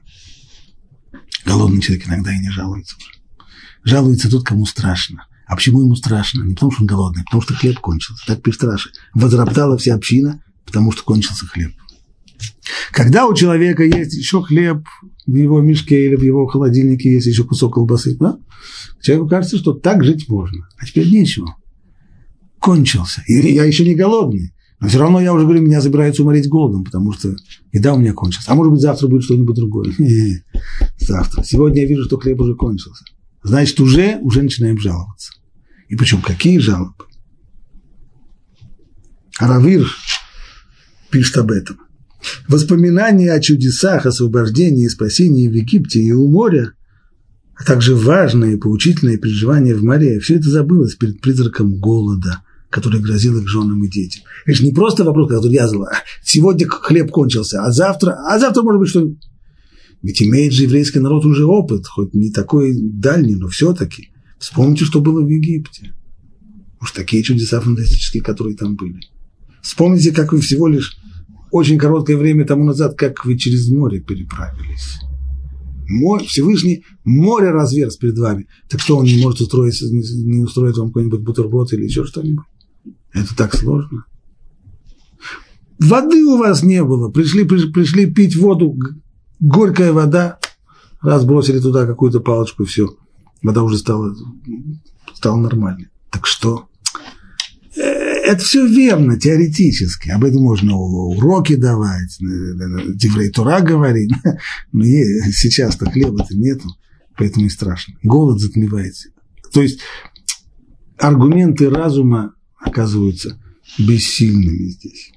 Голодный человек иногда и не жалуется. Жалуется тот, кому страшно. А почему ему страшно? Не потому, что он голодный, а потому что хлеб кончился. Так пишет Раши. Возроптала вся община, потому что кончился хлеб. Когда у человека есть еще хлеб в его мешке или в его холодильнике есть еще кусок колбасы, да? человеку кажется, что так жить можно. А теперь нечего. Кончился. И я еще не голодный. Но все равно я уже говорю, меня собираются умереть голодом, потому что еда у меня кончилась. А может быть, завтра будет что-нибудь другое. Не, завтра. Сегодня я вижу, что хлеб уже кончился. Значит, уже, уже начинаем жаловаться. И причем какие жалобы? Аравир пишет об этом. Воспоминания о чудесах, освобождении и спасении в Египте и у моря, а также важные поучительные переживания в море, все это забылось перед призраком голода, который грозил их женам и детям. Это же не просто вопрос, который я задал, сегодня хлеб кончился, а завтра, а завтра может быть что Ведь имеет же еврейский народ уже опыт, хоть не такой дальний, но все-таки. Вспомните, что было в Египте. Уж такие чудеса фантастические, которые там были. Вспомните, как вы всего лишь очень короткое время тому назад, как вы через море переправились. Море, Всевышний море разверз перед вами. Так что он не может устроить, не устроить вам какой-нибудь бутерброд или еще что-нибудь? Это так сложно. Воды у вас не было. Пришли, пришли, пришли пить воду, горькая вода. Раз бросили туда какую-то палочку, и все. Вода уже стала, стала нормальной. Так что? Это все верно, теоретически. Об этом можно уроки давать, Деврей говорить. Но сейчас-то хлеба-то нету, поэтому и страшно. Голод затмевает. То есть аргументы разума оказываются бессильными здесь.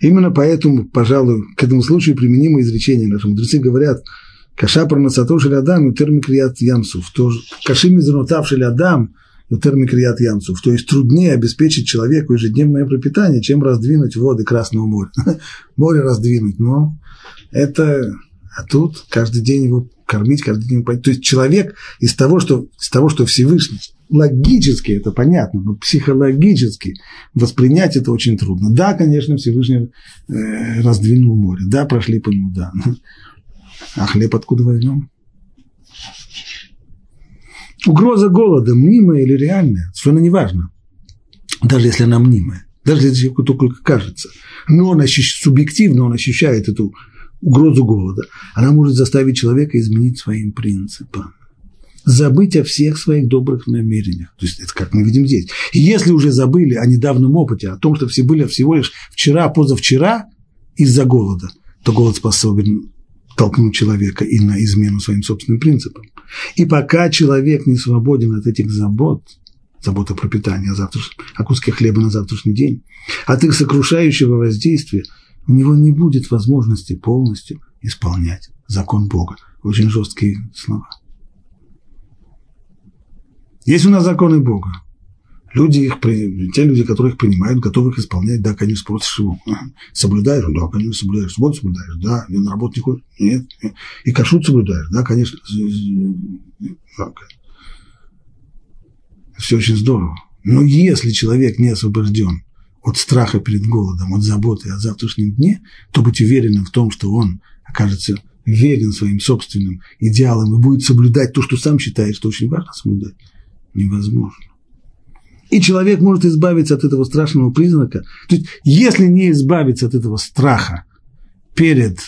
Именно поэтому, пожалуй, к этому случаю применимо изречение. Наши мудрецы говорят, Каша проносатор шелядам и термикрият ямсув. Каши мизанутав шелядам – термикрият ямцев. То есть труднее обеспечить человеку ежедневное пропитание, чем раздвинуть воды Красного моря. Море раздвинуть, но это... А тут каждый день его кормить, каждый день поить. То есть человек из того, что, из того, что Всевышний, логически это понятно, но психологически воспринять это очень трудно. Да, конечно, Всевышний э, раздвинул море, да, прошли по нему, да. А хлеб откуда возьмем? Угроза голода, мнимая или реальная, совершенно неважно. Даже если она мнимая, даже если человеку только кажется. Но он ощущает, субъективно он ощущает эту угрозу голода. Она может заставить человека изменить своим принципам. Забыть о всех своих добрых намерениях. То есть это как мы видим здесь. И если уже забыли о недавнем опыте, о том, что все были всего лишь вчера, позавчера из-за голода, то голод способен толкнуть человека и на измену своим собственным принципам. И пока человек не свободен от этих забот, забот о пропитании, о, о куске хлеба на завтрашний день, от их сокрушающего воздействия, у него не будет возможности полностью исполнять закон Бога. Очень жесткие слова. Есть у нас законы Бога. Люди их, те люди, которые их принимают, готовы их исполнять, да, конечно, спросишь его, соблюдаешь? Да, конечно, соблюдаешь. Субботу соблюдаешь? Да. На работу не ходишь? Нет. И кашут соблюдаешь? Да, конечно. Все очень здорово. Но если человек не освобожден от страха перед голодом, от заботы о завтрашнем дне, то быть уверенным в том, что он окажется верен своим собственным идеалам и будет соблюдать то, что сам считает, что очень важно соблюдать, невозможно. И человек может избавиться от этого страшного признака. То есть, если не избавиться от этого страха перед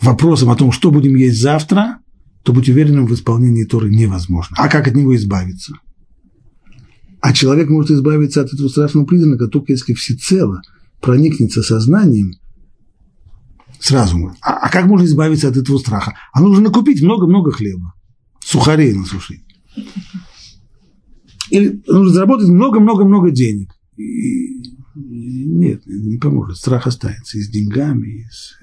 вопросом о том, что будем есть завтра, то быть уверенным в исполнении Торы невозможно. А как от него избавиться? А человек может избавиться от этого страшного признака только если всецело проникнется сознанием сразу. А, а как можно избавиться от этого страха? А нужно купить много-много хлеба, сухарей насушить. Или нужно заработать много-много-много денег. И нет, не поможет. Страх останется и с деньгами, и с...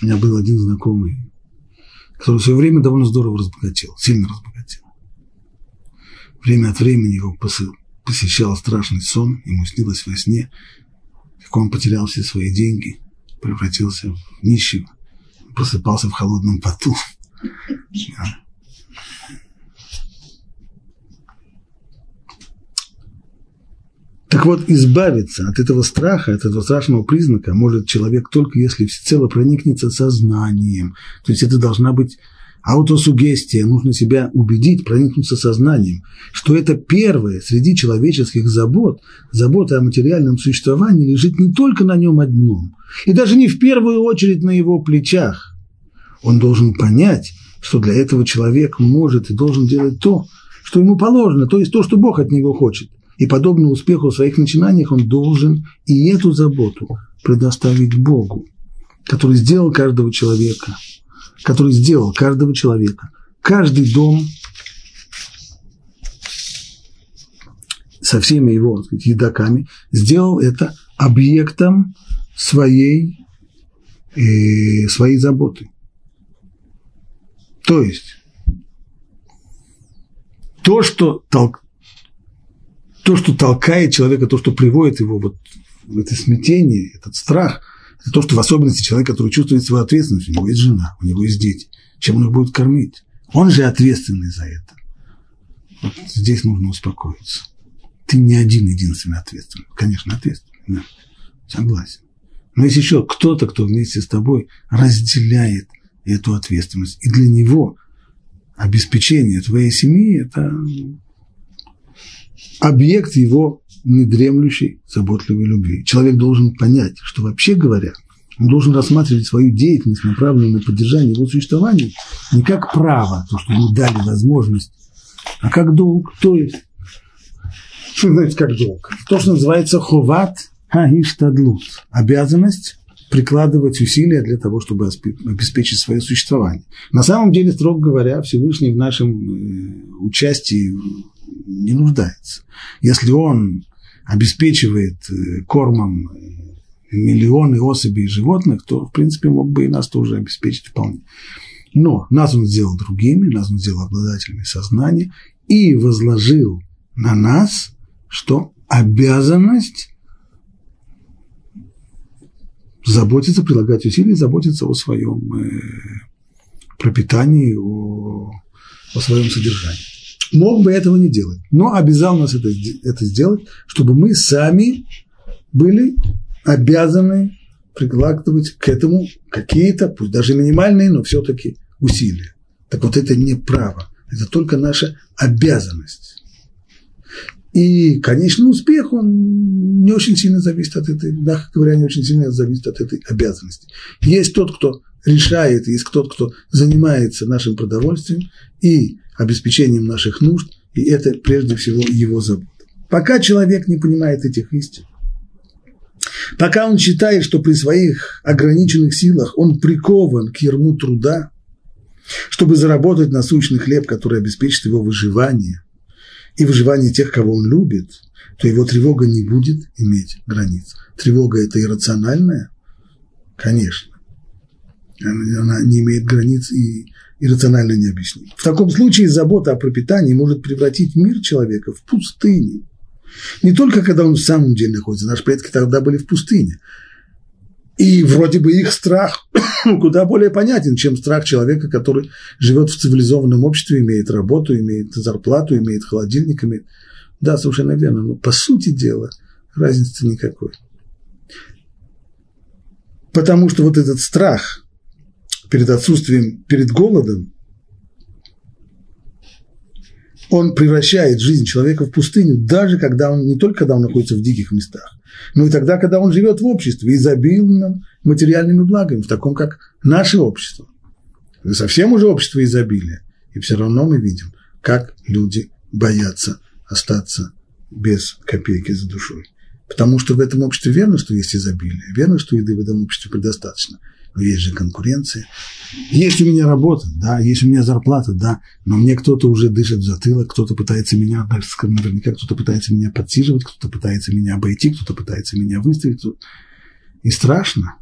У меня был один знакомый, который свое время довольно здорово разбогател, сильно разбогател. Время от времени его посещал страшный сон, ему снилось во сне, как он потерял все свои деньги, превратился в нищего, просыпался в холодном поту. Так вот, избавиться от этого страха, от этого страшного признака может человек только если всецело проникнется сознанием. То есть это должна быть аутосугестия, нужно себя убедить, проникнуться сознанием, что это первое среди человеческих забот, забота о материальном существовании лежит не только на нем одном, и даже не в первую очередь на его плечах. Он должен понять, что для этого человек может и должен делать то, что ему положено, то есть то, что Бог от него хочет – и подобно успеху в своих начинаниях он должен и эту заботу предоставить Богу, который сделал каждого человека, который сделал каждого человека. Каждый дом со всеми его так сказать, едоками сделал это объектом своей, э, своей заботы. То есть то, что толк, то, что толкает человека, то, что приводит его вот в это смятение, этот страх, это то, что в особенности человек, который чувствует свою ответственность, у него есть жена, у него есть дети, чем он их будет кормить. Он же ответственный за это. Вот здесь нужно успокоиться. Ты не один единственный ответственный. Конечно, ответственный, да. Согласен. Но есть еще кто-то, кто вместе с тобой разделяет эту ответственность. И для него обеспечение твоей семьи – это объект его недремлющей, заботливой любви. Человек должен понять, что вообще говоря, он должен рассматривать свою деятельность, направленную на поддержание его существования, не как право, то, что ему дали возможность, а как долг. То есть, что значит как долг? То, что называется ховат хаиштадлут, обязанность прикладывать усилия для того, чтобы обеспечить свое существование. На самом деле, строго говоря, Всевышний в нашем э, участии не нуждается. Если он обеспечивает э, кормом э, миллионы особей животных, то, в принципе, мог бы и нас тоже обеспечить вполне. Но нас он сделал другими, нас он сделал обладателями сознания и возложил на нас, что обязанность заботиться, прилагать усилия, заботиться о своем э, пропитании, о, о своем содержании мог бы этого не делать, но обязал нас это, это сделать, чтобы мы сами были обязаны прикладывать к этому какие-то, пусть даже минимальные, но все-таки усилия. Так вот это не право, это только наша обязанность. И конечный успех, он не очень сильно зависит от этой, мягко говоря, не очень сильно зависит от этой обязанности. Есть тот, кто решает, есть тот, кто занимается нашим продовольствием и обеспечением наших нужд, и это прежде всего его забота. Пока человек не понимает этих истин, пока он считает, что при своих ограниченных силах он прикован к ерму труда, чтобы заработать насущный хлеб, который обеспечит его выживание и выживание тех, кого он любит, то его тревога не будет иметь границ. Тревога – это иррациональная? Конечно. Она не имеет границ и иррационально необъяснимо. В таком случае забота о пропитании может превратить мир человека в пустыню. Не только когда он в самом деле находится, наши предки тогда были в пустыне. И вроде бы их страх куда более понятен, чем страх человека, который живет в цивилизованном обществе, имеет работу, имеет зарплату, имеет холодильник, имеет... Да, совершенно верно, но по сути дела разницы никакой. Потому что вот этот страх – перед отсутствием, перед голодом, он превращает жизнь человека в пустыню, даже когда он, не только когда он находится в диких местах, но и тогда, когда он живет в обществе, изобильном материальными благами, в таком, как наше общество. Это совсем уже общество изобилия. И все равно мы видим, как люди боятся остаться без копейки за душой. Потому что в этом обществе верно, что есть изобилие, верно, что еды в этом обществе предостаточно – но есть же конкуренция. Есть у меня работа, да, есть у меня зарплата, да, но мне кто-то уже дышит в затылок, кто-то пытается меня, наверняка кто-то пытается меня подсиживать, кто-то пытается меня обойти, кто-то пытается меня выставить. И страшно.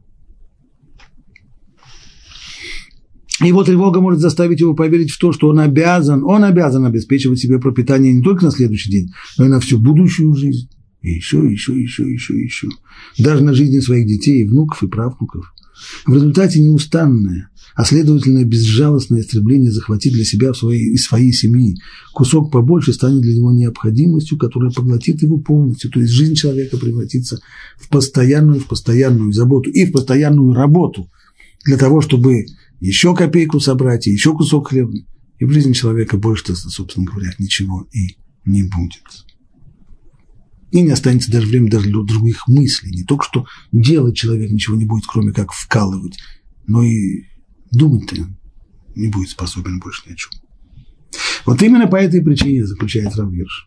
Его тревога может заставить его поверить в то, что он обязан, он обязан обеспечивать себе пропитание не только на следующий день, но и на всю будущую жизнь. И еще, еще, еще, еще, еще. Даже на жизни своих детей, внуков и правнуков. В результате неустанное, а следовательно безжалостное стремление захватить для себя в своей, из своей семьи кусок побольше станет для него необходимостью, которая поглотит его полностью. То есть жизнь человека превратится в постоянную, в постоянную заботу и в постоянную работу для того, чтобы еще копейку собрать, и еще кусок хлеба. И в жизни человека больше, собственно говоря, ничего и не будет. И не останется даже времени даже для других мыслей. Не только что делать человек ничего не будет, кроме как вкалывать, но и думать-то не будет способен больше ни о чем. Вот именно по этой причине заключает Равгирш.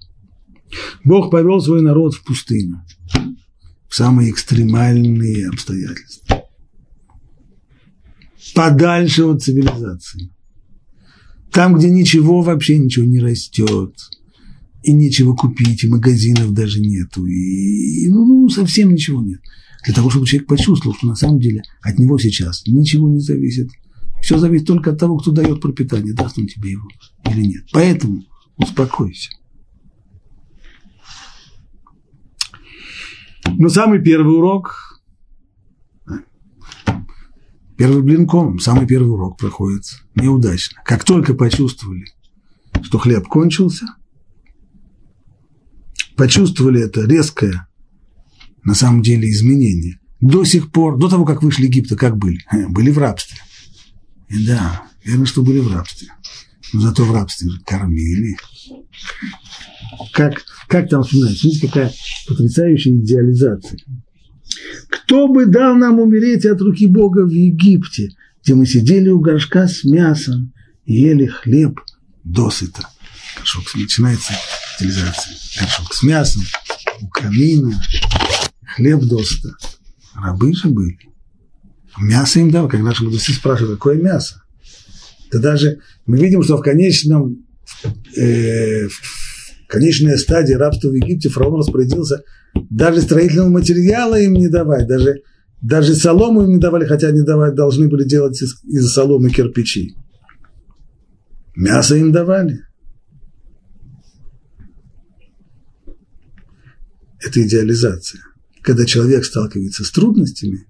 Бог повел свой народ в пустыню, в самые экстремальные обстоятельства подальше от цивилизации. Там, где ничего вообще ничего не растет, и нечего купить, и магазинов даже нету, и, и ну, ну, совсем ничего нет. Для того, чтобы человек почувствовал, что на самом деле от него сейчас ничего не зависит. Все зависит только от того, кто дает пропитание, даст он тебе его или нет. Поэтому успокойся. Но самый первый урок Первый блин комом, самый первый урок проходит неудачно. Как только почувствовали, что хлеб кончился, почувствовали это резкое, на самом деле, изменение. До сих пор, до того, как вышли Египта, как были? Были в рабстве. И да, верно, что были в рабстве. Но зато в рабстве кормили. Как, как там вспоминать? Смотрите, какая потрясающая идеализация. Кто бы дал нам умереть от руки Бога в Египте, где мы сидели у горшка с мясом ели хлеб досыта. Горшок начинается утилизация. Горшок с мясом, у камина, хлеб досыта. Рабы же были. Мясо им дал, как наши мудрецы спрашивают, какое мясо? Да даже мы видим, что в конечном, э, в конечной стадии рабства в Египте фараон распорядился даже строительного материала им не давать, даже, даже солому им не давали, хотя они давать, должны были делать из, из соломы кирпичи. Мясо им давали. Это идеализация. Когда человек сталкивается с трудностями,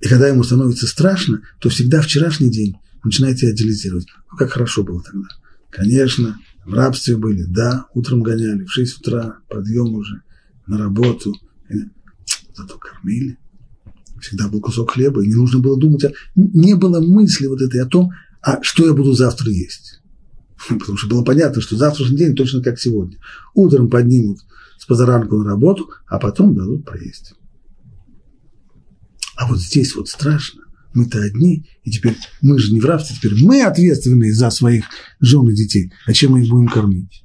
и когда ему становится страшно, то всегда вчерашний день он начинает идеализировать. Ну, как хорошо было тогда. Конечно, в рабстве были, да, утром гоняли, в 6 утра, подъем уже, на работу, зато кормили. Всегда был кусок хлеба, и не нужно было думать, о... не было мысли вот этой о том, а что я буду завтра есть. Потому что было понятно, что завтрашний день точно как сегодня. Утром поднимут с позаранку на работу, а потом дадут проесть. А вот здесь вот страшно. Мы-то одни, и теперь мы же не в рабстве, теперь мы ответственны за своих жен и детей. А чем мы их будем кормить?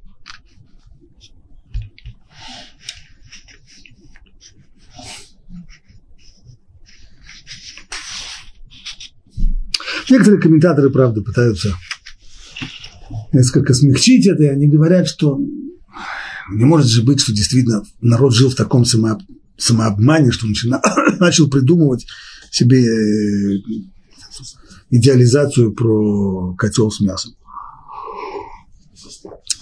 Некоторые комментаторы, правда, пытаются несколько смягчить это, и они говорят, что не может же быть, что действительно народ жил в таком само, самообмане, что начинал, начал придумывать себе э, идеализацию про котел с мясом.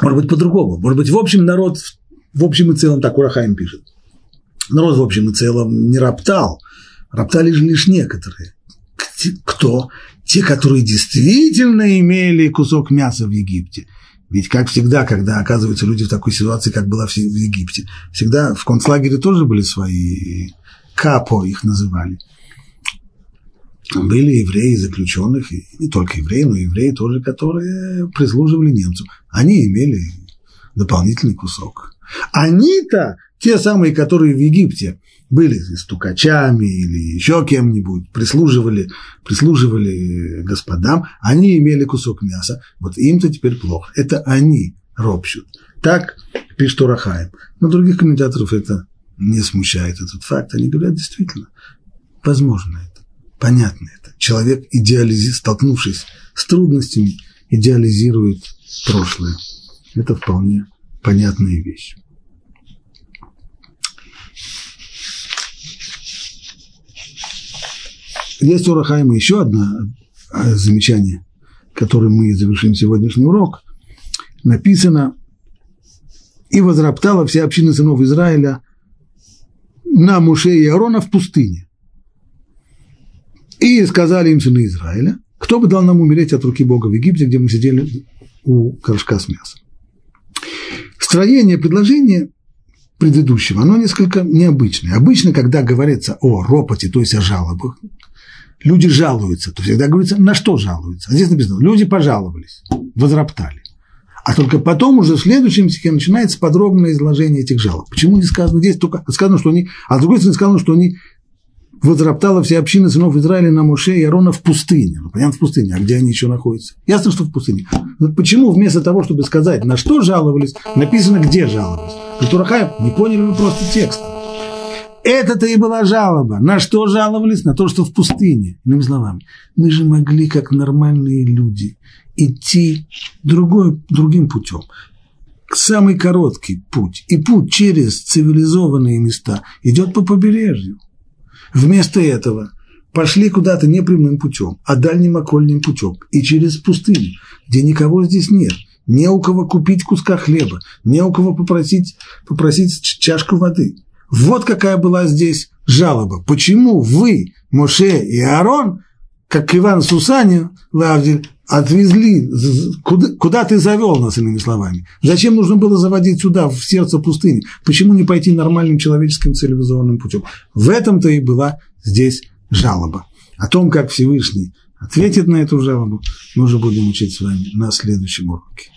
Может быть, по-другому. Может быть, в общем, народ в общем и целом, так Урахаим пишет, народ в общем и целом не роптал, роптали же лишь некоторые. Кто? Те, которые действительно имели кусок мяса в Египте. Ведь, как всегда, когда оказываются люди в такой ситуации, как была в Египте, всегда в концлагере тоже были свои капо, их называли – были евреи заключенных, и не только евреи, но евреи тоже, которые прислуживали немцам. Они имели дополнительный кусок. Они-то, те самые, которые в Египте были стукачами или еще кем-нибудь, прислуживали, прислуживали господам, они имели кусок мяса. Вот им-то теперь плохо. Это они ропщут. Так пишет Урахаем. Но других комментаторов это не смущает этот факт. Они говорят, действительно, возможно это. Понятно это. Человек, идеализи... столкнувшись с трудностями, идеализирует прошлое. Это вполне понятная вещь. Есть у Рахайма еще одна, замечание, которым мы завершим сегодняшний урок, написано «И возроптала вся община сынов Израиля на Муше и Аарона в пустыне. И сказали им сыны Израиля, кто бы дал нам умереть от руки Бога в Египте, где мы сидели у горшка с мясом. Строение предложения предыдущего, оно несколько необычное. Обычно, когда говорится о ропоте, то есть о жалобах, люди жалуются, то всегда говорится, на что жалуются. А здесь написано, люди пожаловались, возроптали. А только потом уже в следующем стихе начинается подробное изложение этих жалоб. Почему не сказано здесь только сказано, что они, а с другой стороны сказано, что они возроптала вся община сынов Израиля на Моше и Арона в пустыне. Ну, понятно, в пустыне. А где они еще находятся? Ясно, что в пустыне. Но почему вместо того, чтобы сказать, на что жаловались, написано, где жаловались? Турахаев, не поняли вы просто текст. Это-то и была жалоба. На что жаловались? На то, что в пустыне. Иными словами, мы же могли, как нормальные люди, идти другой, другим путем. Самый короткий путь и путь через цивилизованные места идет по побережью. Вместо этого пошли куда-то не прямым путем, а дальним окольным путем и через пустыню, где никого здесь нет, не у кого купить куска хлеба, не у кого попросить, попросить чашку воды. Вот какая была здесь жалоба. Почему вы, Моше и Аарон, как Иван Сусанин, Лавдиль, отвезли, куда, куда ты завел нас, иными словами? Зачем нужно было заводить сюда, в сердце пустыни? Почему не пойти нормальным человеческим цивилизованным путем? В этом-то и была здесь жалоба. О том, как Всевышний ответит на эту жалобу, мы уже будем учить с вами на следующем уроке.